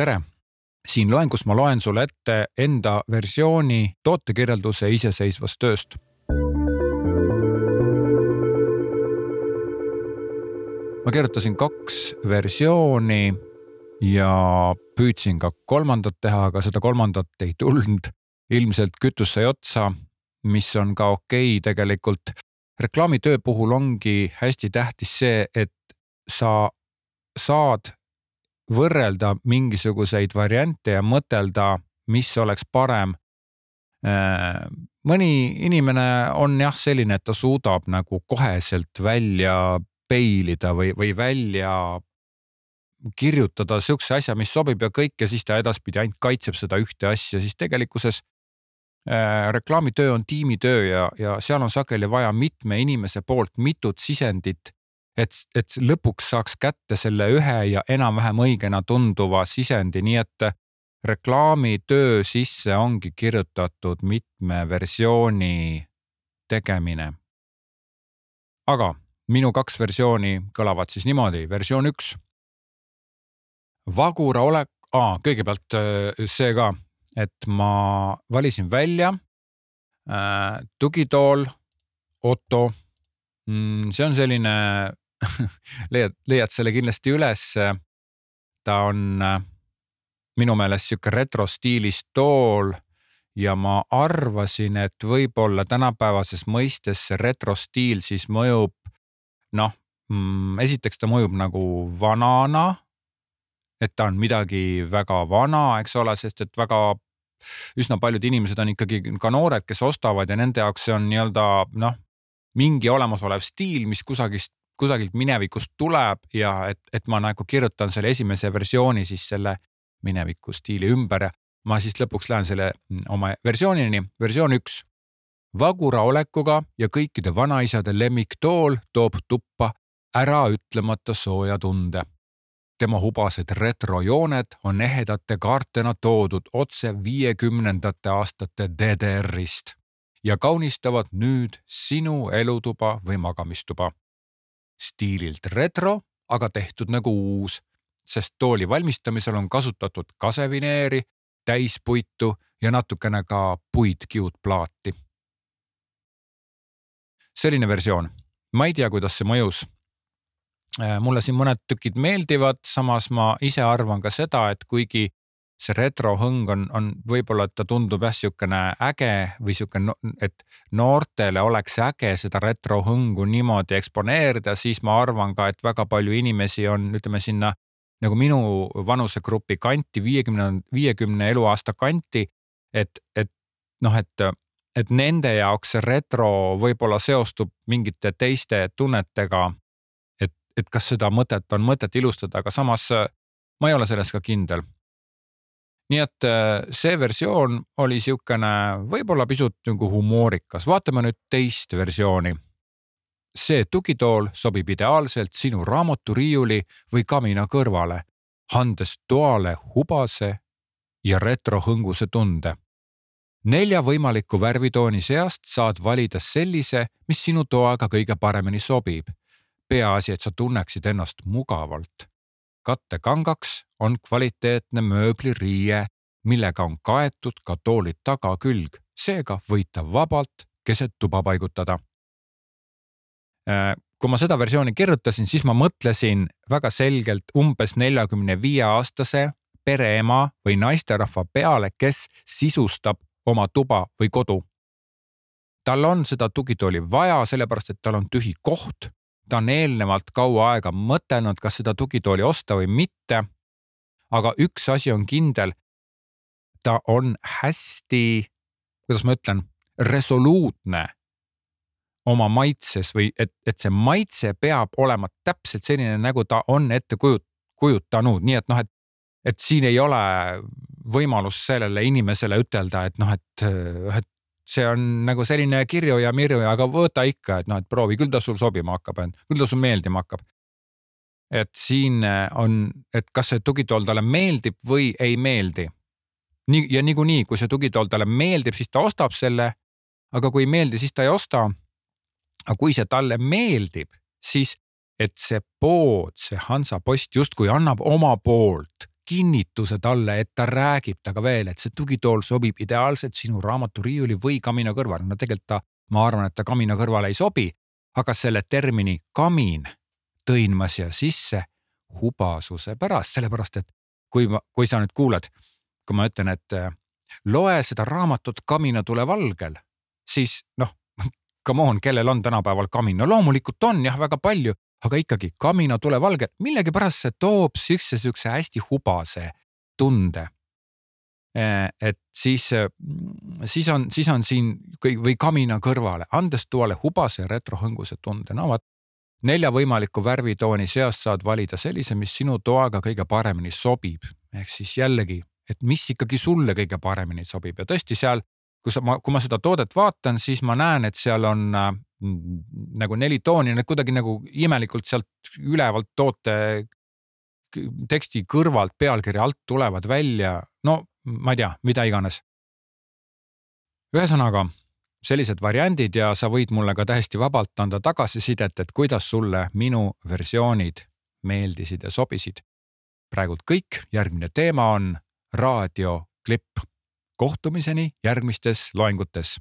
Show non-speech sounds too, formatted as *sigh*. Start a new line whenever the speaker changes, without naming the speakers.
tere! siin loengus ma loen sulle ette enda versiooni tootekirjelduse iseseisvast tööst. ma kirjutasin kaks versiooni ja püüdsin ka kolmandat teha, aga seda kolmandat ei tulnud. ilmselt kütus sai otsa, mis on ka okei okay tegelikult. reklaamitöö puhul ongi hästi tähtis see, et sa saad võrrelda mingisuguseid variante ja mõtelda, mis oleks parem. Äh, mõni inimene on jah selline, et ta suudab nagu koheselt välja peilida või, või välja kirjutada sihukese asja, mis sobib ja kõik ja siis ta edaspidi ainult kaitseb seda ühte asja, siis tegelikkuses äh, reklaamitöö on tiimitöö ja, ja seal on sageli vaja mitme inimese poolt mitut sisendit et, et lõpuks saaks kätte selle ühe ja enam-vähem õigena tunduva sisendi, nii et reklaamitöö sisse ongi kirjutatud mitme versiooni tegemine. aga minu kaks versiooni kõlavad siis niimoodi, versioon üks. vagura olek, kõigepealt äh, see ka, et ma valisin välja äh, tugitool Otto. Mm, see on selline *laughs* leiad, leiad selle kindlasti üles. ta on äh, minu meelest sihuke retrostiilis tool ja ma arvasin, et võib-olla tänapäevases mõistes see retrostiil siis mõjub noh, mm, esiteks ta mõjub nagu vanana. et ta on midagi väga vana, eks ole, sest et väga üsna paljud inimesed on ikkagi ka noored, kes ostavad ja nende jaoks see on nii-öelda noh, mingi olemasolev stiil, mis kusagist kusagilt minevikust tuleb ja et, et ma nagu kirjutan selle esimese versiooni siis selle mineviku stiili ümber ja ma siis lõpuks lähen selle oma versioonini, versioon üks. vagura olekuga ja kõikide vanaisade lemmiktool toob tuppa äraütlemata sooja tunde. tema hubased retrojooned on ehedate kaartena toodud otse viiekümnendate aastate DDR-ist ja kaunistavad nüüd sinu elutuba või magamistuba stiililt retro, aga tehtud nagu uus, sest tooli valmistamisel on kasutatud kasevineeri, täispuitu ja natukene ka puitkiudplaati. selline versioon, ma ei tea, kuidas see mõjus. Äh, mulle siin mõned tükid meeldivad, samas ma ise arvan ka seda, et kuigi see retrohõng on, on võib-olla, et ta tundub jah, sihukene äge või sihuke, et noortele oleks äge seda retrohõngu niimoodi eksponeerida, siis ma arvan ka, et väga palju inimesi on, ütleme sinna nagu minu vanusegrupi kanti, viiekümne, viiekümne eluaasta kanti. et, et noh, et, et nende jaoks see retro võib-olla seostub mingite teiste tunnetega. et, et kas seda mõtet on mõtet ilustada, aga samas ma ei ole selles ka kindel nii et äh, see versioon oli sihukene võib-olla pisut nagu humoorikas, vaatame nüüd teist versiooni. see tugitool sobib ideaalselt sinu raamaturiiuli või kamina kõrvale, andes toale hubase ja retrohõnguse tunde. nelja võimaliku värvitooni seast saad valida sellise, mis sinu toaga kõige paremini sobib. peaasi, et sa tunneksid ennast mugavalt kattekangaks on kvaliteetne mööbliriie, millega on kaetud ka tooli tagakülg, seega võid ta vabalt keset tuba paigutada. Äh, kui ma seda versiooni kirjutasin, siis ma mõtlesin väga selgelt umbes neljakümne viie aastase pereema või naisterahva peale, kes sisustab oma tuba või kodu. tal on seda tugitooli vaja, sellepärast et tal on tühi koht ta on eelnevalt kaua aega mõtelnud, kas seda tugitooli osta või mitte. aga üks asi on kindel. ta on hästi, kuidas ma ütlen, resoluutne oma maitses või et, et see maitse peab olema täpselt selline, nagu ta on ette kujut-, kujutanud, nii et noh, et, et siin ei ole võimalus sellele inimesele ütelda, et noh, et, et see on nagu selline kirju ja mirju, aga võta ikka, et noh, et proovi, küll ta sul sobima hakkab, küll ta sul meeldima hakkab. et siin äh, on, et kas see tugitool talle meeldib või ei meeldi. nii ja niikuinii, kui see tugitool talle meeldib, siis ta ostab selle. aga kui ei meeldi, siis ta ei osta. aga kui see talle meeldib, siis et see pood, see Hansapost justkui annab oma poolt kinnituse talle, et ta räägib temaga veel, et see tugitool sobib ideaalselt sinu raamaturiiuli või kamina kõrvale. no tegelikult ta, ma arvan, et ta kamina kõrvale ei sobi, aga selle termini kamin tõin ma siia sisse hubasuse pärast, sellepärast et kui ma, kui sa nüüd kuulad, kui ma ütlen, et loe seda raamatut Kaminatule valgel, siis noh, *laughs* come on, kellel on tänapäeval kamin, no loomulikult on jah, väga palju, aga ikkagi Kaminatule valgel, millegipärast see toob sisse siukse hästi hubase tunde. Äh, et siis, siis on, siis on siin või kamina kõrvale, andes toale hubase retrohõnguse tunde, no vot nelja võimaliku värvitooni seast saad valida sellise, mis sinu toaga kõige paremini sobib. ehk siis jällegi, et mis ikkagi sulle kõige paremini sobib ja tõesti seal, kui sa, kui ma seda toodet vaatan, siis ma näen, et seal on äh, nagu neli tooni, need kuidagi nagu imelikult sealt ülevalt toote teksti kõrvalt pealkirja alt tulevad välja. no ma ei tea, mida iganes. ühesõnaga sellised variandid ja sa võid mulle ka täiesti vabalt anda tagasisidet, et kuidas sulle minu versioonid meeldisid ja sobisid. praegult kõik, järgmine teema on raadioklipp. kohtumiseni järgmistes loengutes